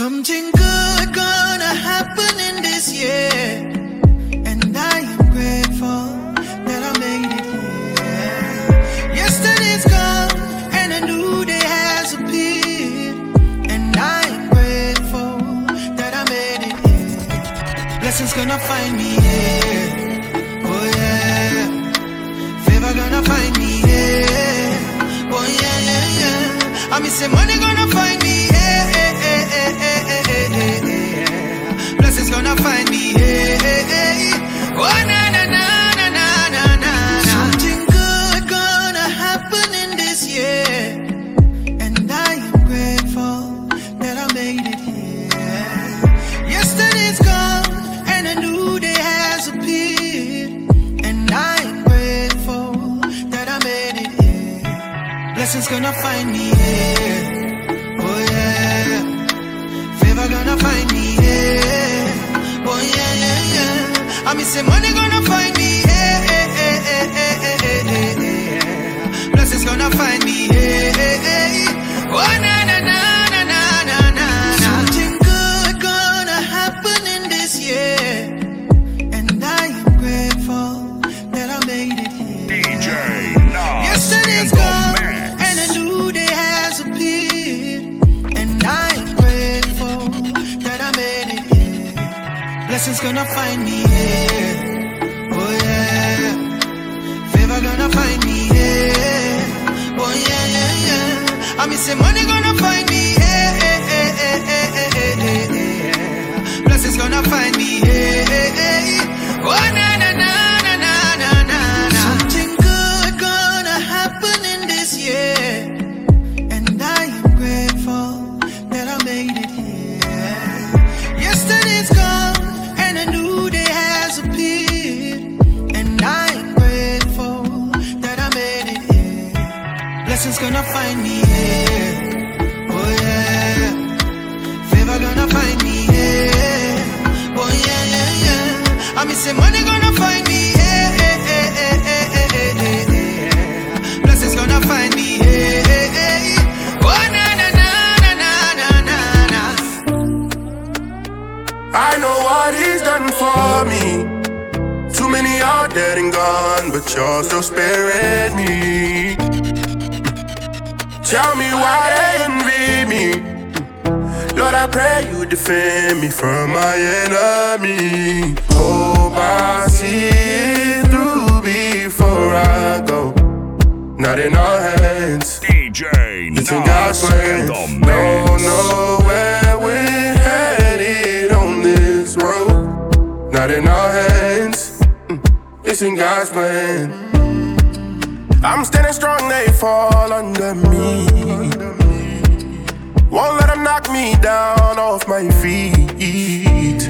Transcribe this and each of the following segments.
Something good gonna happen in this year. And I am grateful that I made it here. Yesterday's gone and a new day has appeared. And I am grateful that I made it here. Blessings gonna find me here. Oh yeah. Favor gonna find me here. Oh yeah, yeah, yeah. I mean, say money gonna find me Gonna find me here. Oh na na na na na na na. Something good gonna happen in this year. And I am grateful that I made it here. Yesterday's gone and a new day has appeared. And I am grateful that I made it here. Blessings gonna find me say money gonna find me here. Blessings gonna find me here. Oh na na na na na na na. Something good gonna happen in this year, and I am grateful that I made it here. DJ Nos Yesterday's gone and a new day has appeared, and I'm grateful that I made it here. Blessings gonna find me find me. Hey, hey, hey. Find me. Oh na na na na na na na. I know what he's done for me. Too many are dead and gone, but you're still sparing me. Tell me why they envy me. Lord, I pray you defend me from my enemy. Hope I see it through before I go. Not in our hands. DJ It's in God's plans. Don't know where we're headed on this road. Not in our hands. Mm, It's in God's plan. I'm standing strong, they fall under me. Won't let them knock me down off my feet.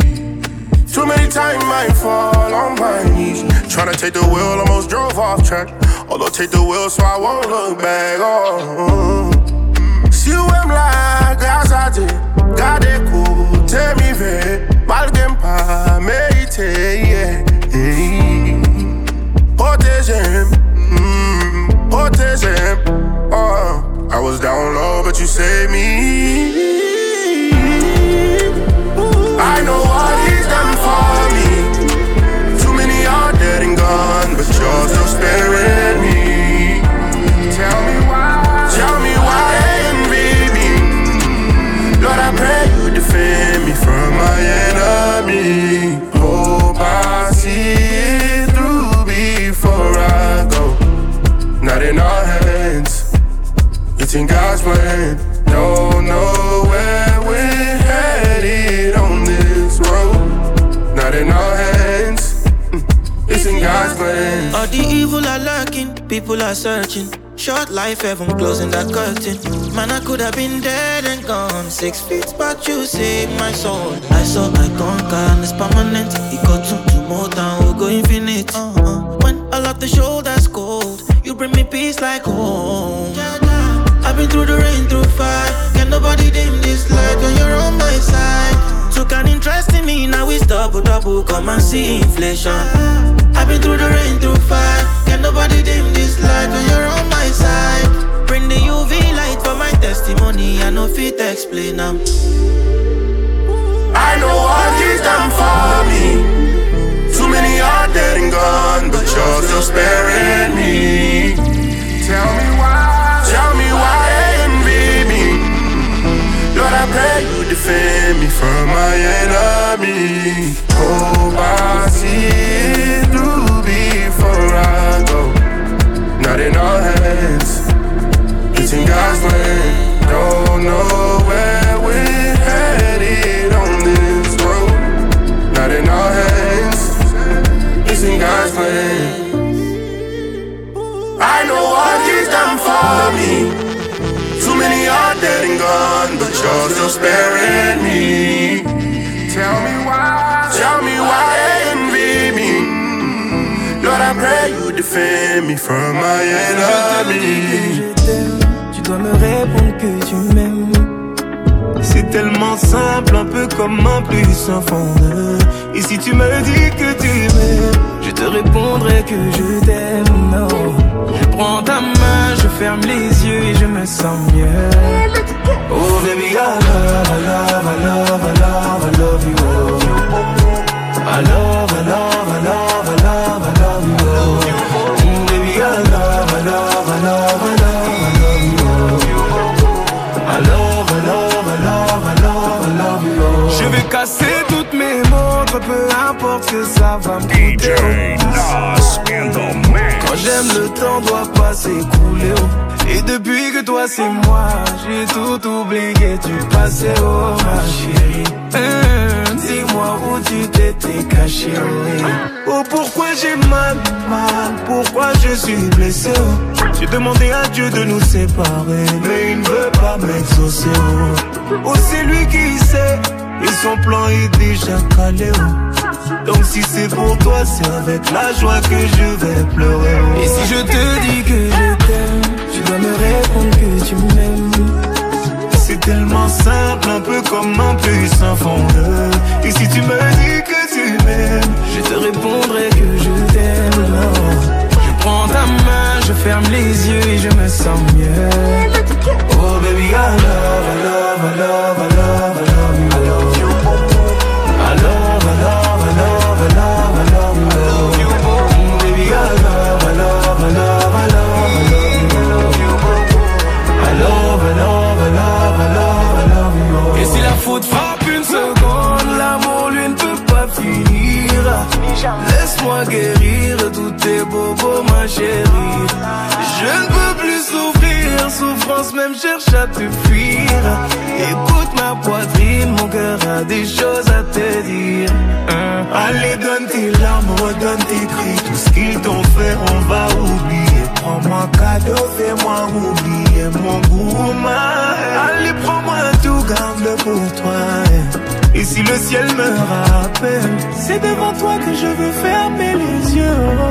Too many times I fall on my knees. Trying to take the wheel, almost drove off track. Although take the wheel so I won't look back. Oh. Si ouem la gazade, gade kou, te mi ve, malgen pa merite, yeah. Protège-m, mm, protège-m, oh. I was down low, but you saved me. I know what he's done for me. And gone, but you're still sparing me. Tell me why. Tell me why envy me. Lord, I pray you defend me from my enemy. Hope I see it through before I go. Not in our hands. It's in God's plan. Don't know All the evil are lurking, people are searching. Short life, heaven closing that curtain. Man, I could have been dead and gone. Six feet, but you saved my soul. I saw I conquer, and it's permanent. It got to, to more than we'll go infinite. Uh-huh. When all of the shoulders cold, you bring me peace like home. I've been through the rain, through fire. Can nobody dim this light when you're on my side? Took an interest in me, now it's double, double. Come and see inflation. I've been through the rain, through fire. Can nobody dim this light when you're on my side? Bring the UV light for my testimony. I know fit explain them. I know what he's done for me. Too many are dead and gone, but you're still sparing me. Tell me why, tell me why envy me. Lord, I pray you defend me from my enemy. Oh, I see in our hands, it's in God's plan. Don't know where we're headed on this road. Not in our hands, it's in God's plan. I know what He's done for me. Too many are dead and gone, but you're still sparing me. Tell me you defend me from my enemy. Je t'aime, tu dois me répondre que tu m'aimes. C'est tellement simple, un peu comme un plus un fond Et si tu me dis que tu m'aimes, je te répondrai que je t'aime. Non, je prends ta main, je ferme les yeux et je me sens mieux. Oh baby, I love, I love, I love, I love, I love you. I love, I love, I love, que ça va me coûter. Quand j'aime le temps doit pas s'écouler oh. Et depuis que toi c'est moi J'ai tout oublié du passé oh ma chérie Hum, Dis-moi où tu t'étais caché oh, pourquoi j'ai mal, mal? Pourquoi je suis blessé? Oh. J'ai demandé à Dieu de nous séparer Mais il ne veut pas m'exaucer oh. Oh c'est lui qui sait Et son plan est déjà calé oh. Donc si c'est pour toi, c'est avec la joie que je vais pleurer. Et si je te dis que je t'aime, tu dois me répondre que tu m'aimes. C'est tellement simple, un peu comme un un fondeur. Ciel me rappelle, c'est devant toi que je veux fermer les yeux.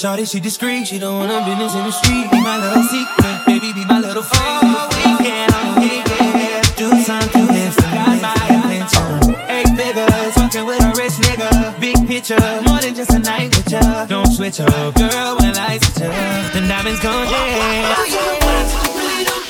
Shawty, she discreet, she don't want her business in the street. Be my little secret, baby, be my little freak. All weekend, all weekend, do something different. Got my attention. Eight figures, fucking with a rich nigga. Big picture, more than just a night with ya. Don't switch up, girl, when I switch up, the diamonds gon' dance. Oh, yeah.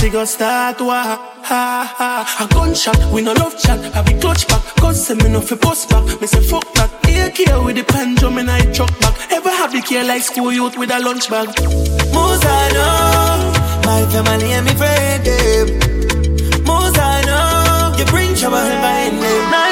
pussy go start wah ha ah, ah, ha. Ah. A gunshot, we no love chat. I be clutch back, cause say me no fi post back. Me say fuck that. AK with the pendulum and I chuck back. Ever have the care like school youth with a lunch bag? Mozano, my family and me friend them. Mozano, you bring trouble in my name.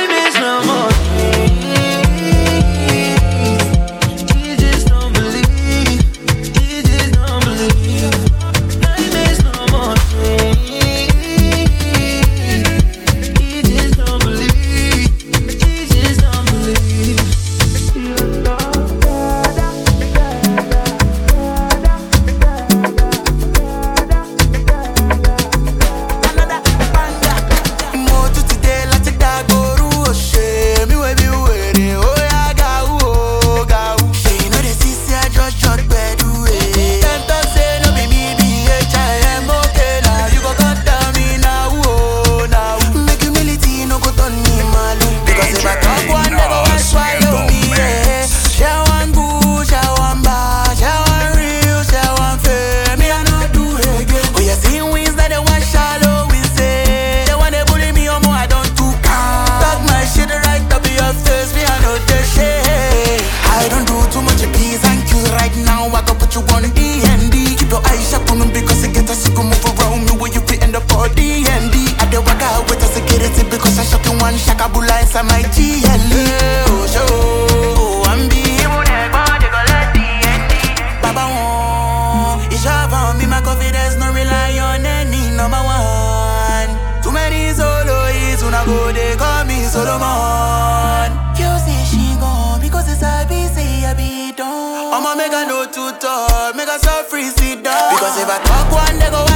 Fuck one, they go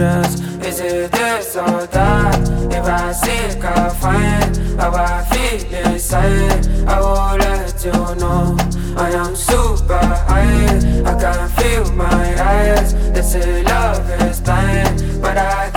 progress Is it this or that? If I seek, I'll find How I feel inside I will let you know I am super high I can feel my eyes They say love is blind But I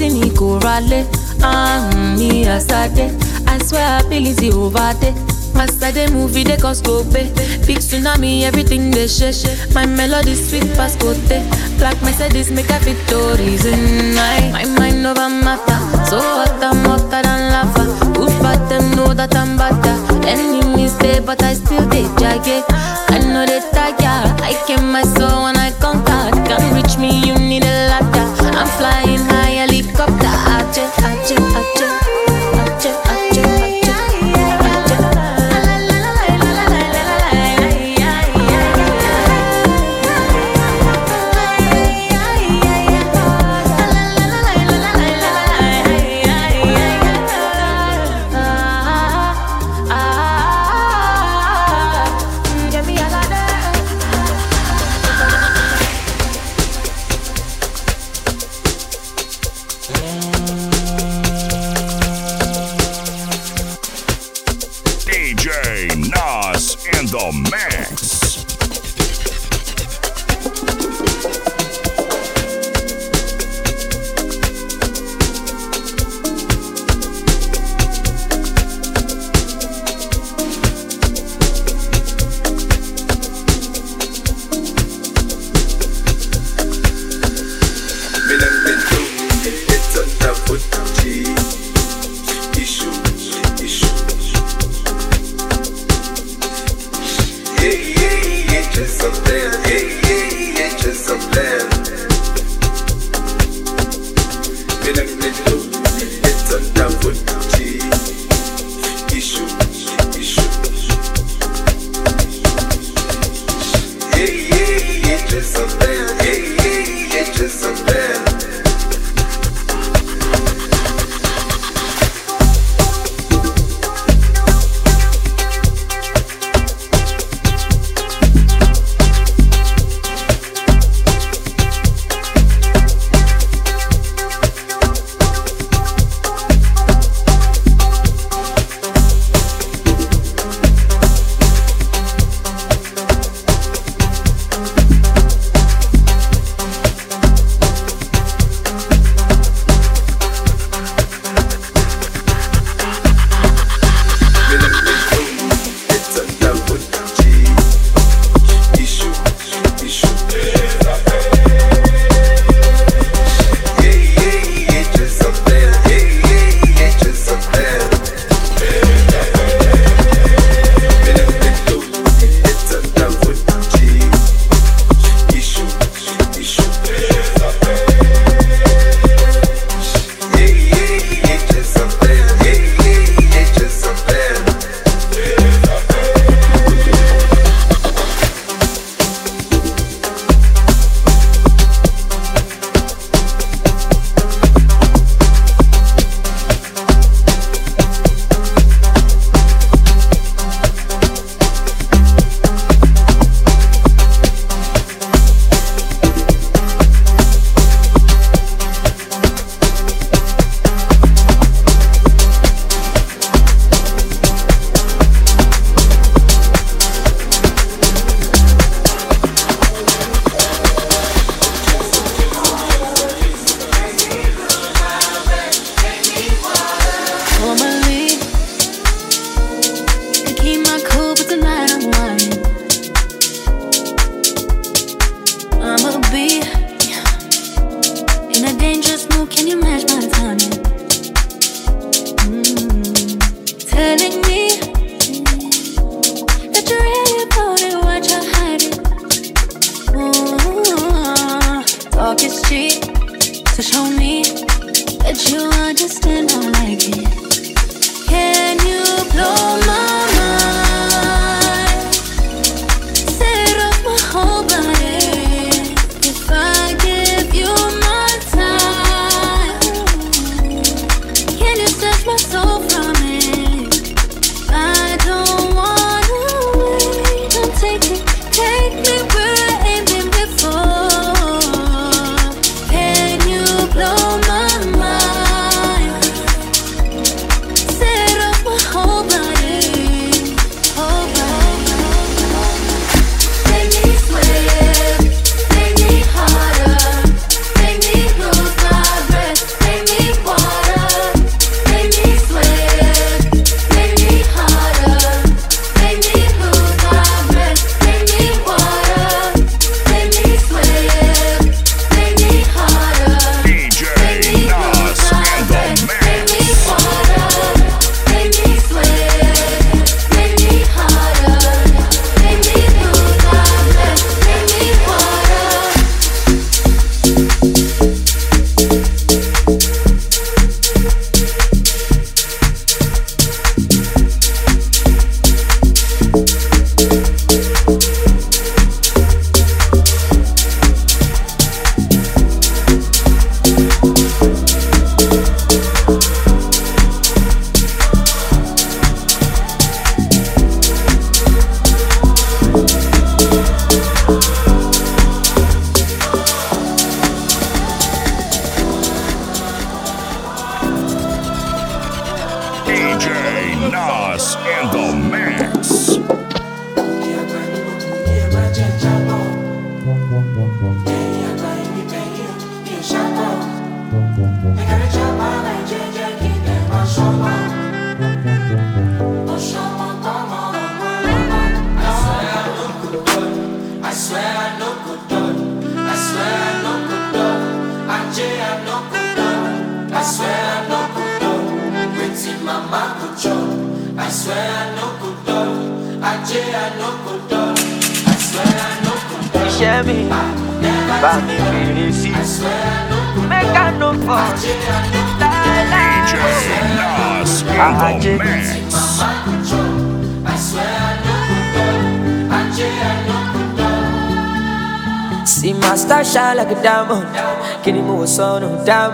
nothing he go rally. Ah, me as I day. I swear ability over there. Movie they cause scope. Big tsunami everything they share. My melody sweet past cote. Black Mercedes make a victories in my my mind over matter. So hot I'm hotter than lava. Good but them know that I'm better. Enemies stay but I still they jagged. I know they tag I came my soul when I conquer. Can't reach me you need a ladder. I'm flying.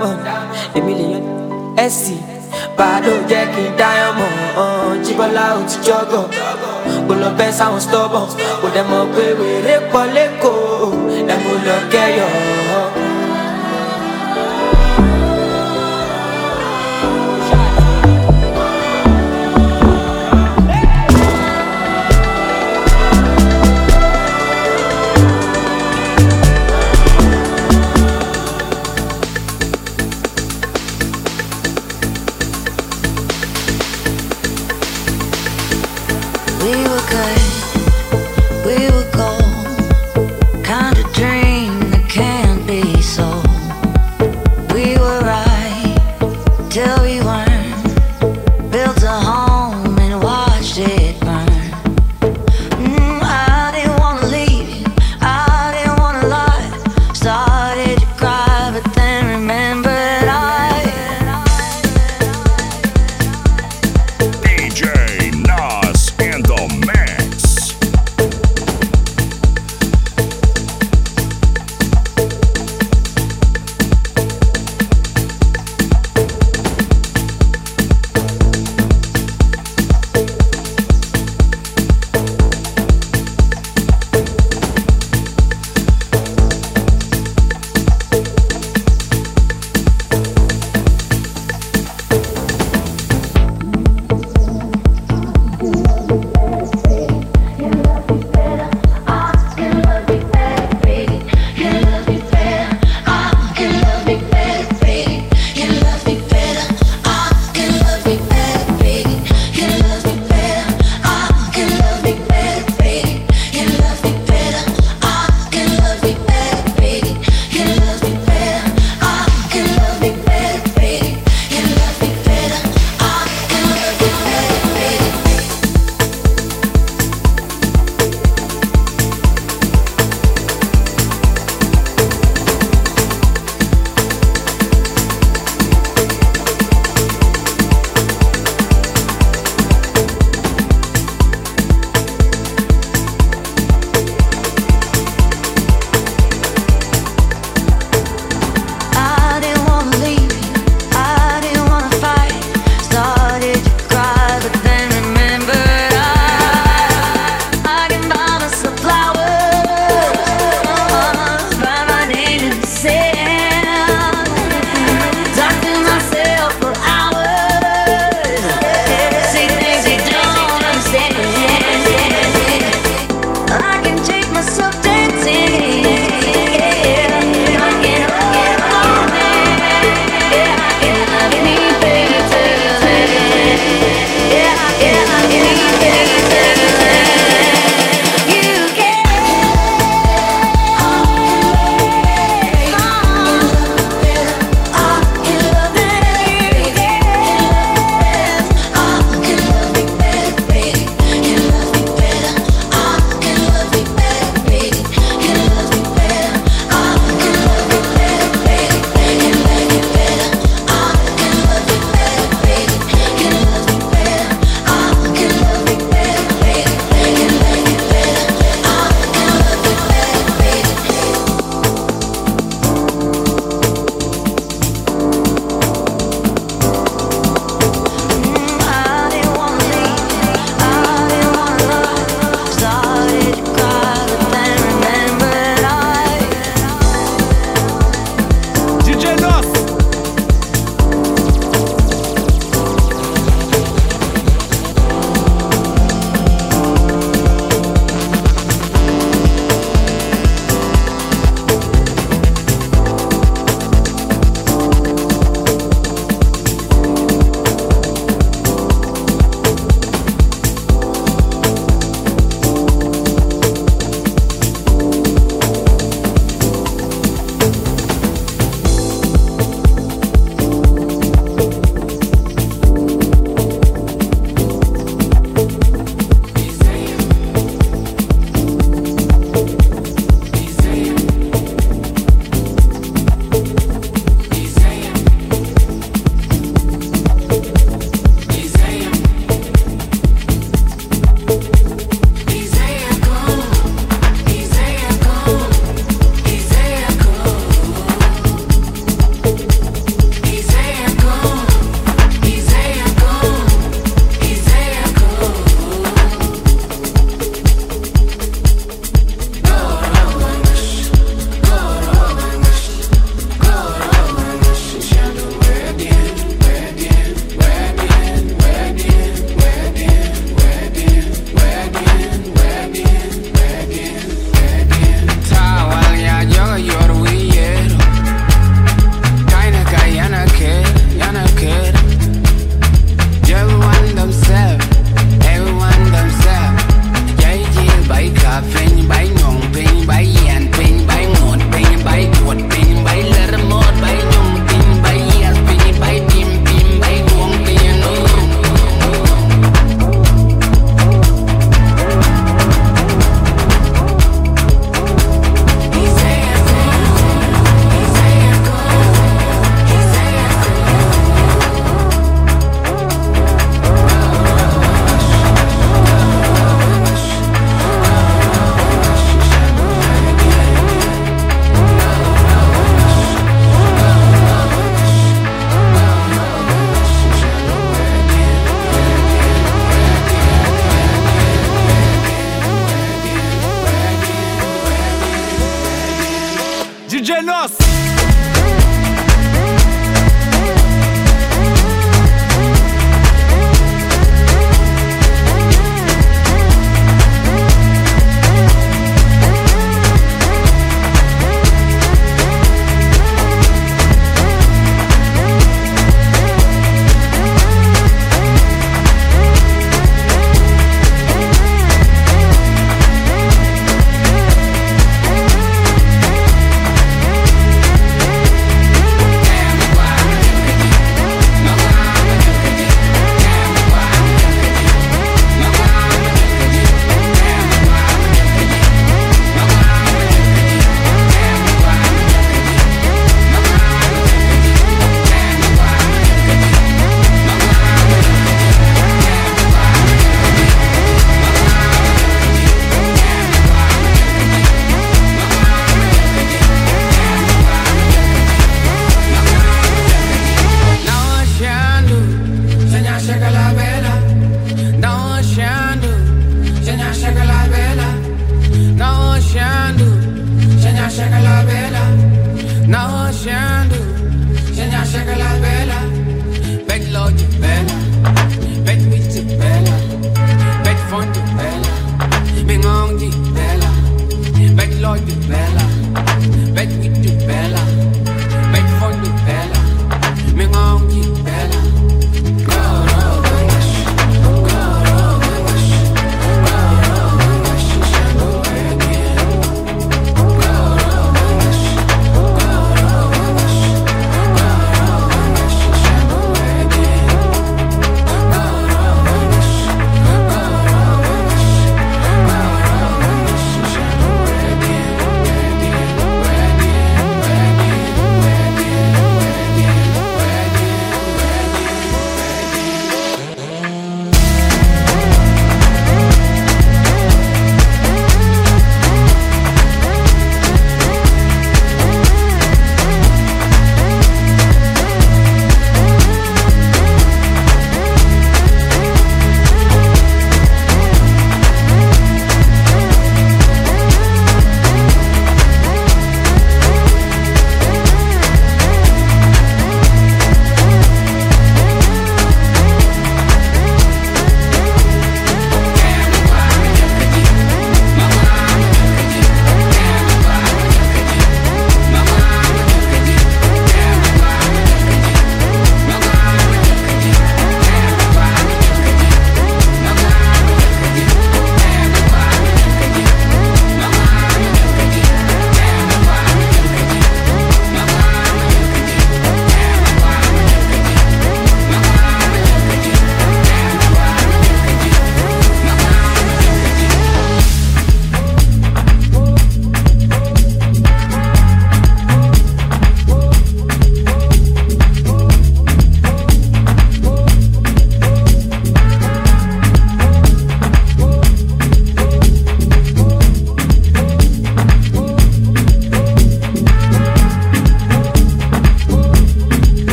dámọ̀ èmi lèyàn ẹ̀sì bàdó jẹ́ kí n dáyàn mọ̀ jíbọ́lá ò ti jọ́gọ̀. Kò lọ bẹ́ sáwọn stọ́bọ̀n kò dẹ̀ mọ̀ pé wèrè pọ̀ lẹ́kọ̀ọ́. Lẹ́mu lọ kẹ́yọ̀ọ́.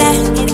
Thamire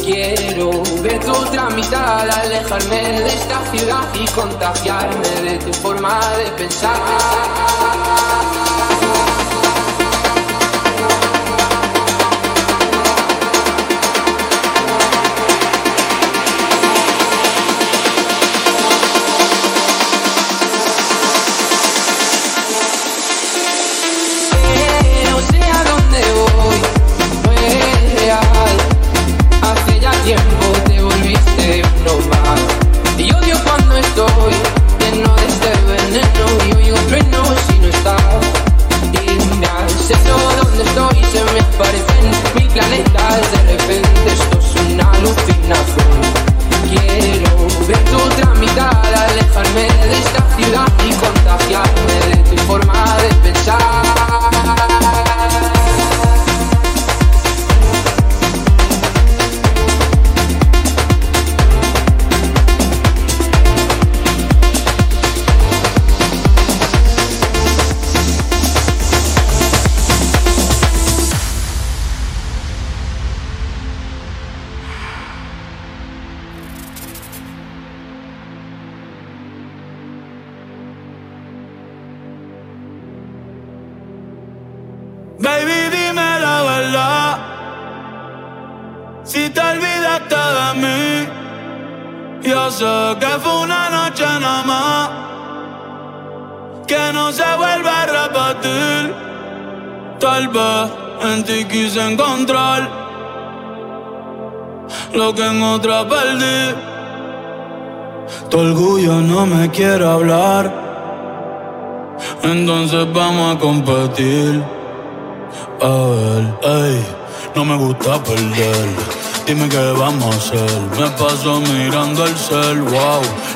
Quiero ver tu otra mitad, alejarme de esta ciudad y contagiarme de tu forma de pensar.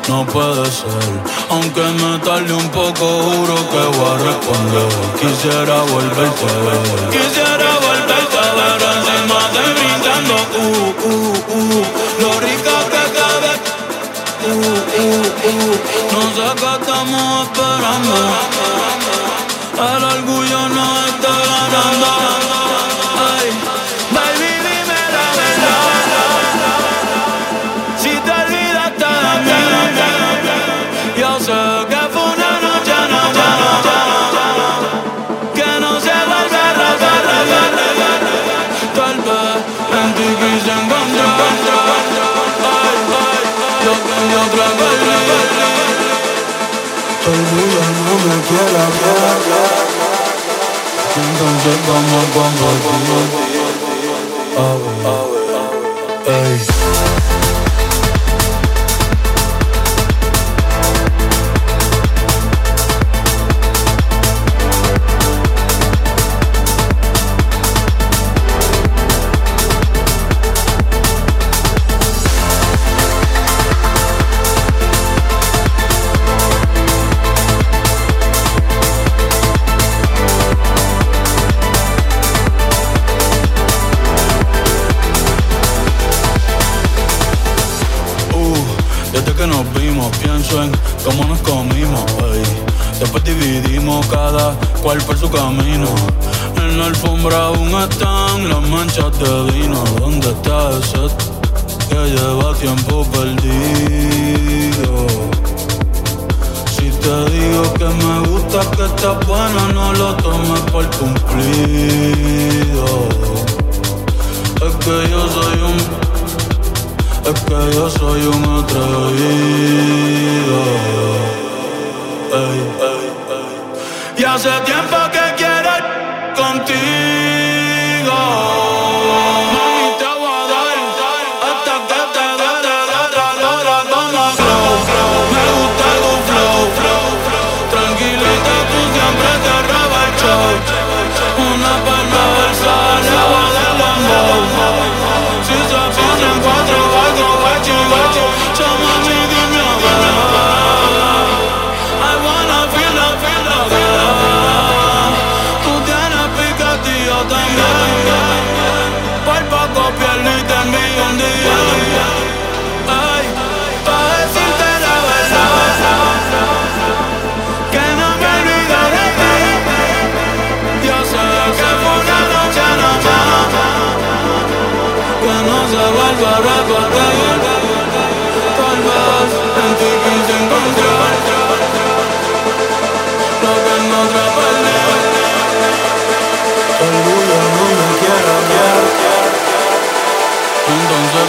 no puede ser. Aunque me tarde un poco, juro que voy a responder. Quisiera volverte a ver. Quisiera volverte a ver encima de mí dando uh, uh, uh. Lo rica que cabe. Uh, uh, uh. No sé qué estamos esperando. Era algún quiera ver. Entonces vamos a compartir. cual por su camino. En la alfombra aún están las manchas de vino. ¿Dónde está ese que lleva tiempo perdido? Si te digo que me gusta, que estás bueno, no lo tomes por cumplido. Es que yo soy un, es que yo soy un atrevido. hace tiempo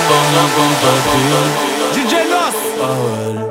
Vamos a compartir. DJ Nos.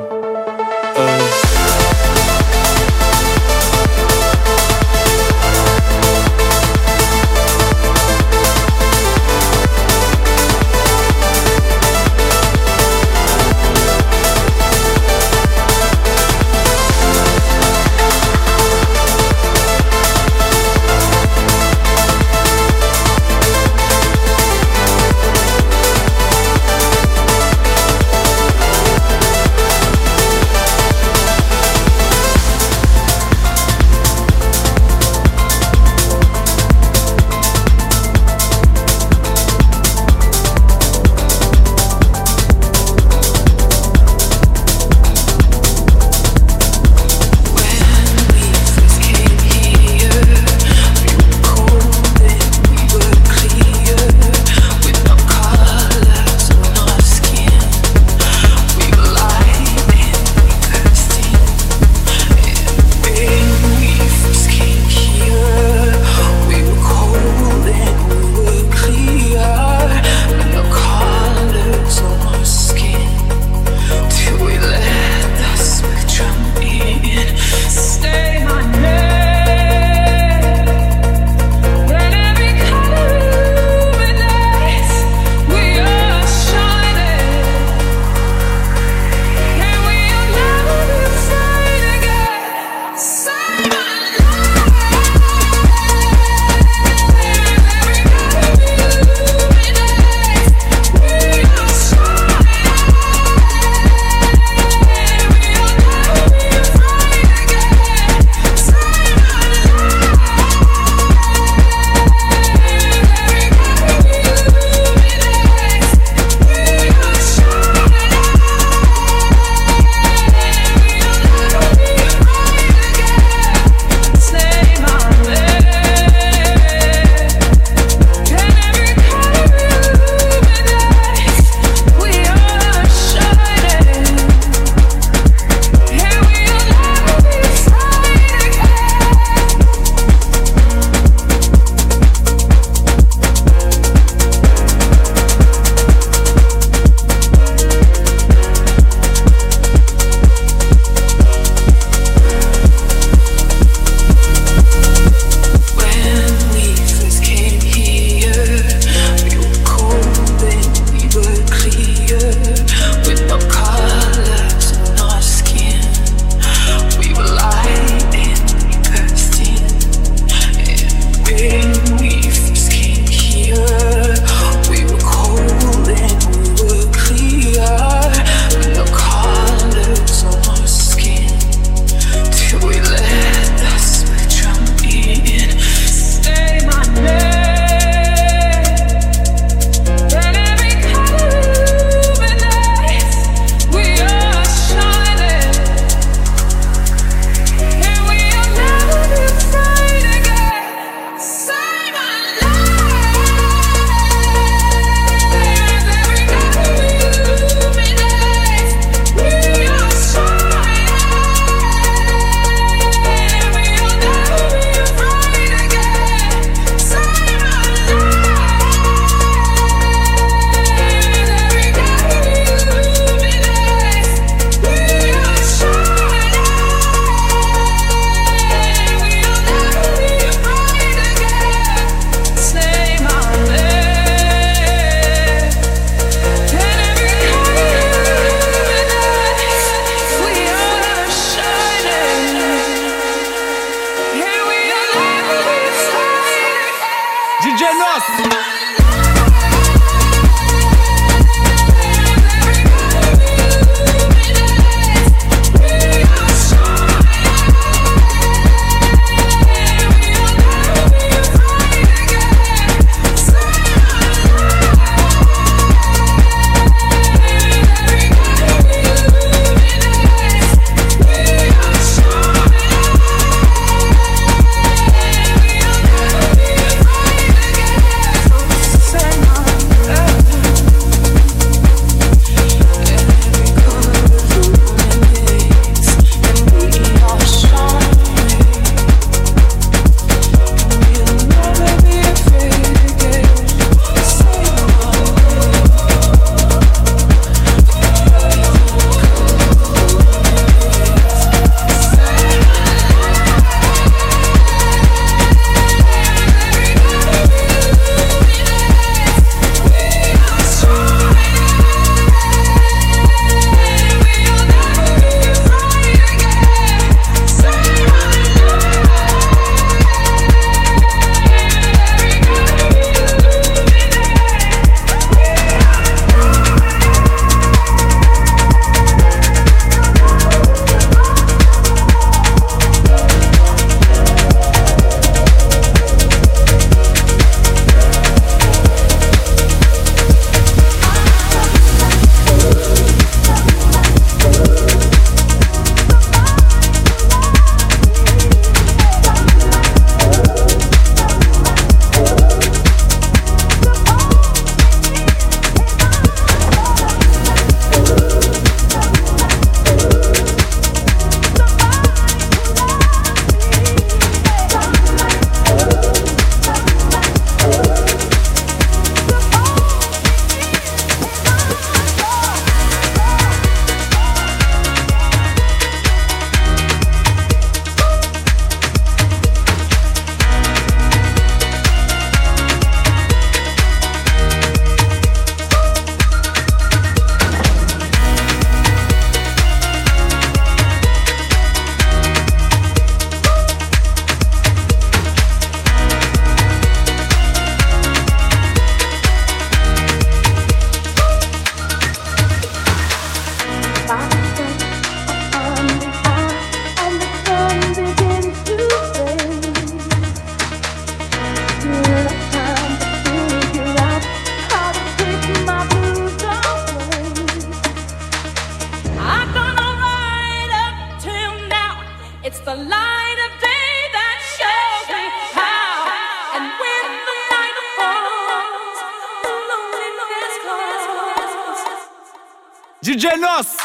Nos.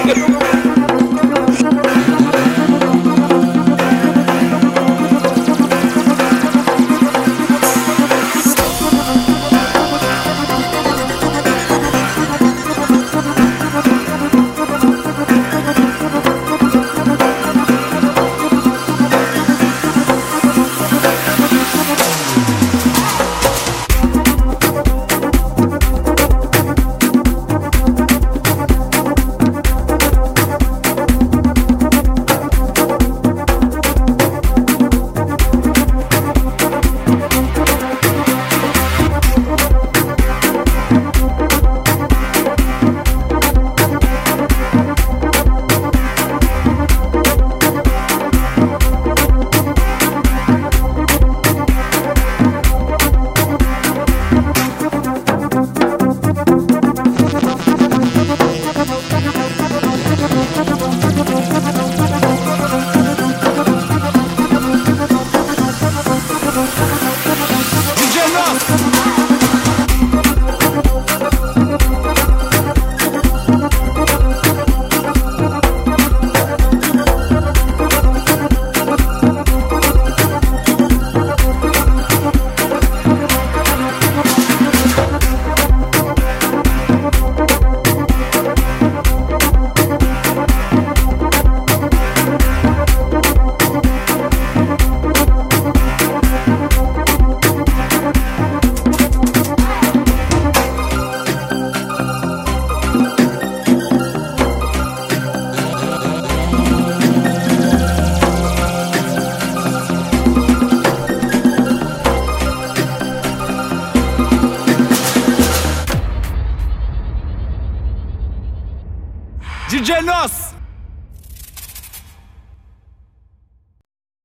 DJ Nos